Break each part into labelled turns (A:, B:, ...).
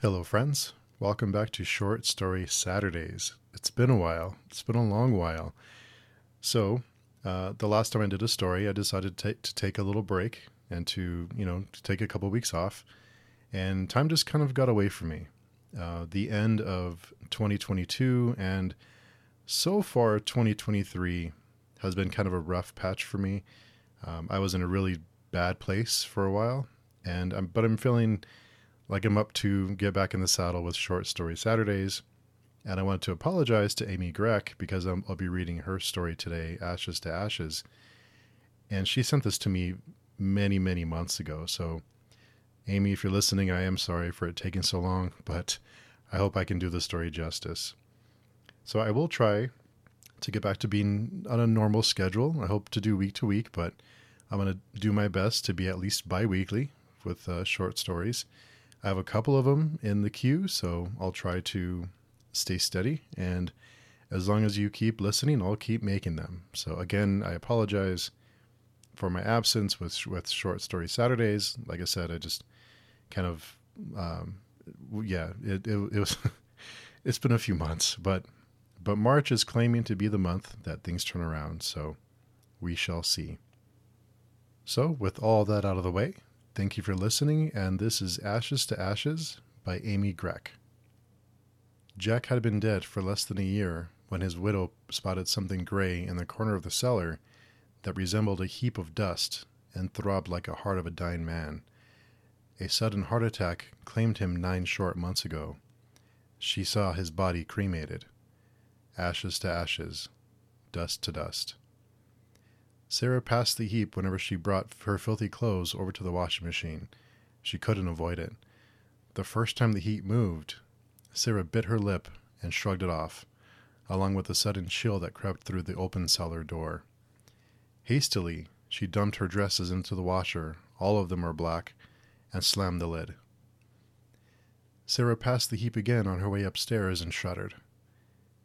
A: Hello, friends. Welcome back to Short Story Saturdays. It's been a while. It's been a long while. So, uh, the last time I did a story, I decided to, ta- to take a little break and to, you know, to take a couple weeks off. And time just kind of got away from me. Uh, the end of 2022 and so far 2023 has been kind of a rough patch for me. Um, I was in a really bad place for a while, and I'm, but I'm feeling like I'm up to get back in the saddle with Short Story Saturdays. And I want to apologize to Amy Grech because i will be reading her story today, Ashes to Ashes. And she sent this to me many, many months ago. So, Amy, if you're listening, I am sorry for it taking so long, but I hope I can do the story justice. So, I will try to get back to being on a normal schedule. I hope to do week to week, but I'm going to do my best to be at least bi weekly with uh, short stories. I have a couple of them in the queue, so I'll try to stay steady. And as long as you keep listening, I'll keep making them. So again, I apologize for my absence with with short story Saturdays. Like I said, I just kind of um, yeah, it, it, it was it's been a few months, but but March is claiming to be the month that things turn around. So we shall see. So with all that out of the way, Thank you for listening, and this is Ashes to Ashes by Amy Grech. Jack had been dead for less than a year when his widow spotted something gray in the corner of the cellar that resembled a heap of dust and throbbed like a heart of a dying man. A sudden heart attack claimed him nine short months ago. She saw his body cremated. Ashes to ashes, dust to dust. Sarah passed the heap whenever she brought her filthy clothes over to the washing machine. She couldn't avoid it. The first time the heap moved, Sarah bit her lip and shrugged it off, along with the sudden chill that crept through the open cellar door. Hastily, she dumped her dresses into the washer, all of them were black, and slammed the lid. Sarah passed the heap again on her way upstairs and shuddered.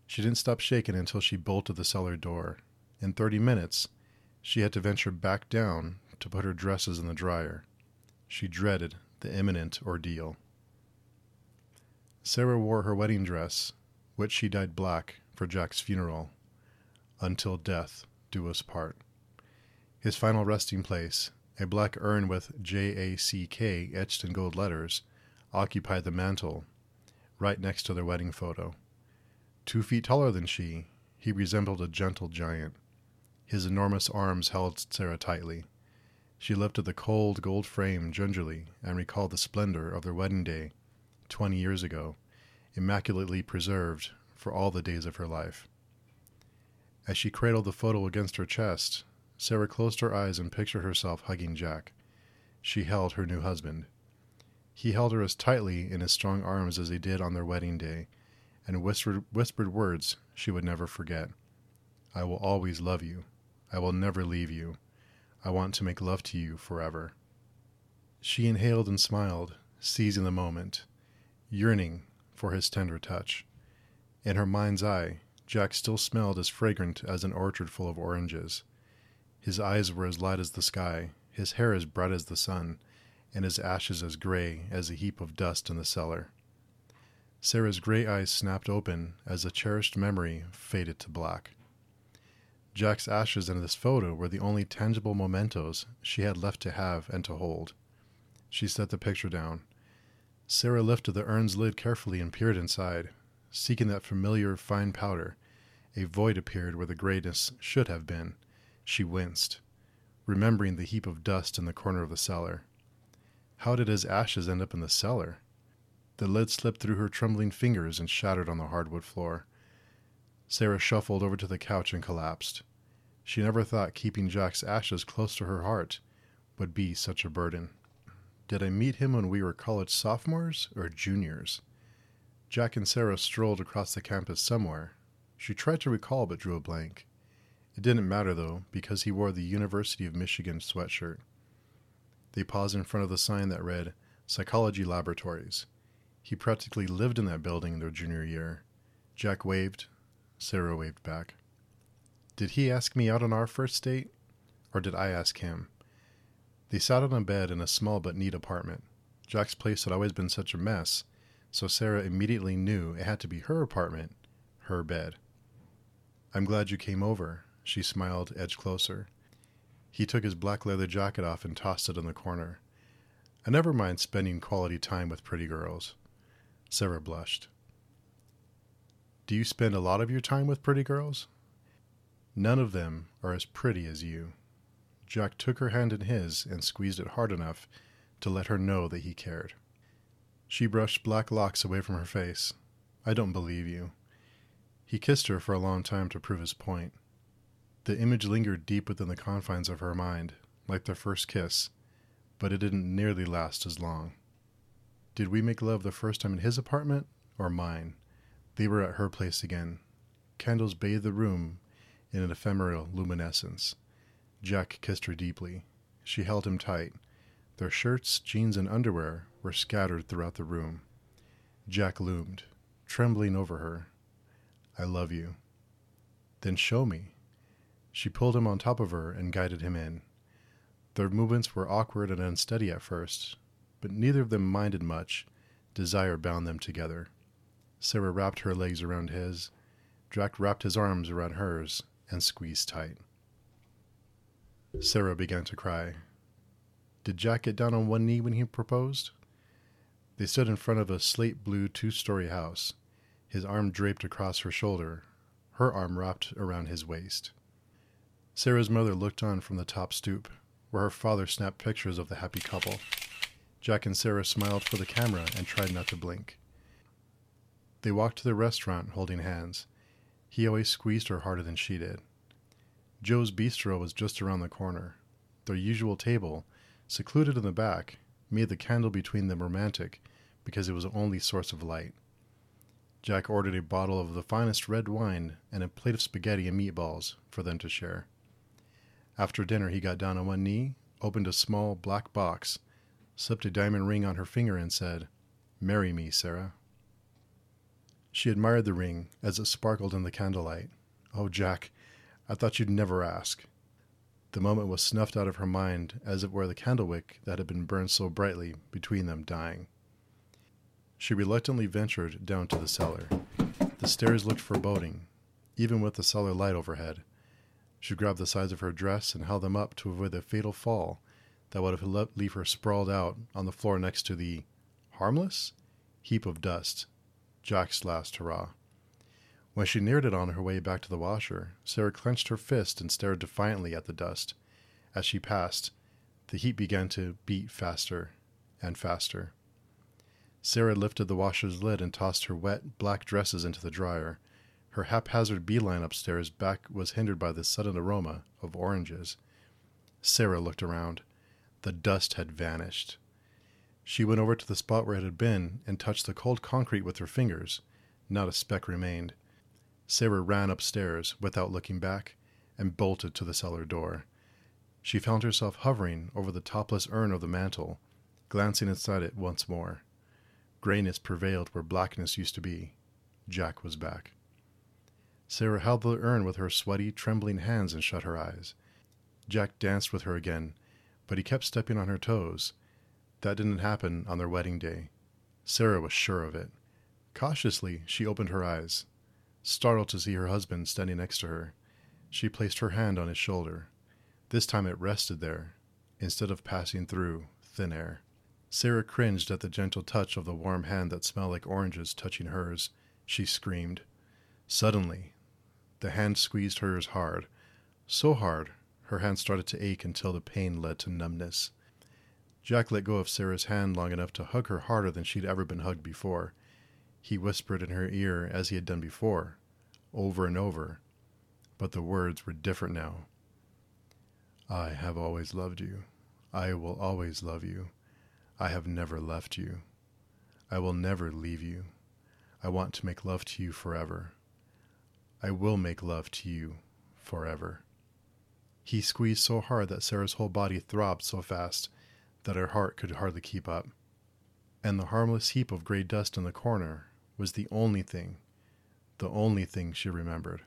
A: She didn't stop shaking until she bolted the cellar door. In thirty minutes, she had to venture back down to put her dresses in the dryer. She dreaded the imminent ordeal. Sarah wore her wedding dress, which she dyed black for Jack's funeral, until death do us part. His final resting place, a black urn with J A C K etched in gold letters, occupied the mantel, right next to their wedding photo. Two feet taller than she, he resembled a gentle giant. His enormous arms held Sarah tightly. She lifted the cold gold frame gingerly and recalled the splendor of their wedding day, twenty years ago, immaculately preserved for all the days of her life. As she cradled the photo against her chest, Sarah closed her eyes and pictured herself hugging Jack. She held her new husband. He held her as tightly in his strong arms as he did on their wedding day, and whispered, whispered words she would never forget. I will always love you. I will never leave you. I want to make love to you forever. She inhaled and smiled, seizing the moment, yearning for his tender touch. In her mind's eye, Jack still smelled as fragrant as an orchard full of oranges. His eyes were as light as the sky, his hair as bright as the sun, and his ashes as gray as a heap of dust in the cellar. Sarah's gray eyes snapped open as a cherished memory faded to black. Jack's ashes in this photo were the only tangible mementos she had left to have and to hold. She set the picture down. Sarah lifted the urn's lid carefully and peered inside, seeking that familiar fine powder. A void appeared where the grayness should have been. She winced, remembering the heap of dust in the corner of the cellar. How did his ashes end up in the cellar? The lid slipped through her trembling fingers and shattered on the hardwood floor. Sarah shuffled over to the couch and collapsed. She never thought keeping Jack's ashes close to her heart would be such a burden. Did I meet him when we were college sophomores or juniors? Jack and Sarah strolled across the campus somewhere. She tried to recall but drew a blank. It didn't matter, though, because he wore the University of Michigan sweatshirt. They paused in front of the sign that read Psychology Laboratories. He practically lived in that building in their junior year. Jack waved, Sarah waved back. Did he ask me out on our first date? Or did I ask him? They sat on a bed in a small but neat apartment. Jack's place had always been such a mess so Sarah immediately knew it had to be her apartment, her bed. I'm glad you came over, she smiled, edged closer. He took his black leather jacket off and tossed it in the corner. I never mind spending quality time with pretty girls. Sarah blushed. Do you spend a lot of your time with pretty girls? None of them are as pretty as you. Jack took her hand in his and squeezed it hard enough to let her know that he cared. She brushed black locks away from her face. I don't believe you. He kissed her for a long time to prove his point. The image lingered deep within the confines of her mind, like their first kiss, but it didn't nearly last as long. Did we make love the first time in his apartment or mine? They were at her place again. Candles bathed the room in an ephemeral luminescence. Jack kissed her deeply. She held him tight. Their shirts, jeans, and underwear were scattered throughout the room. Jack loomed, trembling over her. I love you. Then show me. She pulled him on top of her and guided him in. Their movements were awkward and unsteady at first, but neither of them minded much. Desire bound them together. Sarah wrapped her legs around his. Jack wrapped his arms around hers and squeezed tight. Sarah began to cry. Did Jack get down on one knee when he proposed? They stood in front of a slate blue two story house, his arm draped across her shoulder, her arm wrapped around his waist. Sarah's mother looked on from the top stoop, where her father snapped pictures of the happy couple. Jack and Sarah smiled for the camera and tried not to blink. They walked to the restaurant holding hands. He always squeezed her harder than she did. Joe's Bistro was just around the corner. Their usual table, secluded in the back, made the candle between them romantic because it was the only source of light. Jack ordered a bottle of the finest red wine and a plate of spaghetti and meatballs for them to share. After dinner, he got down on one knee, opened a small black box, slipped a diamond ring on her finger, and said, Marry me, Sarah. She admired the ring as it sparkled in the candlelight. Oh, Jack, I thought you'd never ask. The moment was snuffed out of her mind as it were the candle wick that had been burned so brightly between them dying. She reluctantly ventured down to the cellar. The stairs looked foreboding, even with the cellar light overhead. She grabbed the sides of her dress and held them up to avoid the fatal fall that would have left her sprawled out on the floor next to the harmless heap of dust, Jack's last hurrah. When she neared it on her way back to the washer, Sarah clenched her fist and stared defiantly at the dust. As she passed, the heat began to beat faster and faster. Sarah lifted the washer's lid and tossed her wet, black dresses into the dryer. Her haphazard beeline upstairs back was hindered by the sudden aroma of oranges. Sarah looked around. The dust had vanished. She went over to the spot where it had been and touched the cold concrete with her fingers. Not a speck remained. Sarah ran upstairs without looking back and bolted to the cellar door. She found herself hovering over the topless urn of the mantel, glancing inside it once more. Grayness prevailed where blackness used to be. Jack was back. Sarah held the urn with her sweaty, trembling hands and shut her eyes. Jack danced with her again, but he kept stepping on her toes. That didn't happen on their wedding day. Sarah was sure of it. Cautiously, she opened her eyes. Startled to see her husband standing next to her, she placed her hand on his shoulder. This time it rested there, instead of passing through thin air. Sarah cringed at the gentle touch of the warm hand that smelled like oranges touching hers. She screamed. Suddenly, the hand squeezed hers hard, so hard her hand started to ache until the pain led to numbness. Jack let go of Sarah's hand long enough to hug her harder than she'd ever been hugged before. He whispered in her ear as he had done before, over and over, but the words were different now. I have always loved you. I will always love you. I have never left you. I will never leave you. I want to make love to you forever. I will make love to you forever. He squeezed so hard that Sarah's whole body throbbed so fast that her heart could hardly keep up. And the harmless heap of gray dust in the corner was the only thing, the only thing she remembered.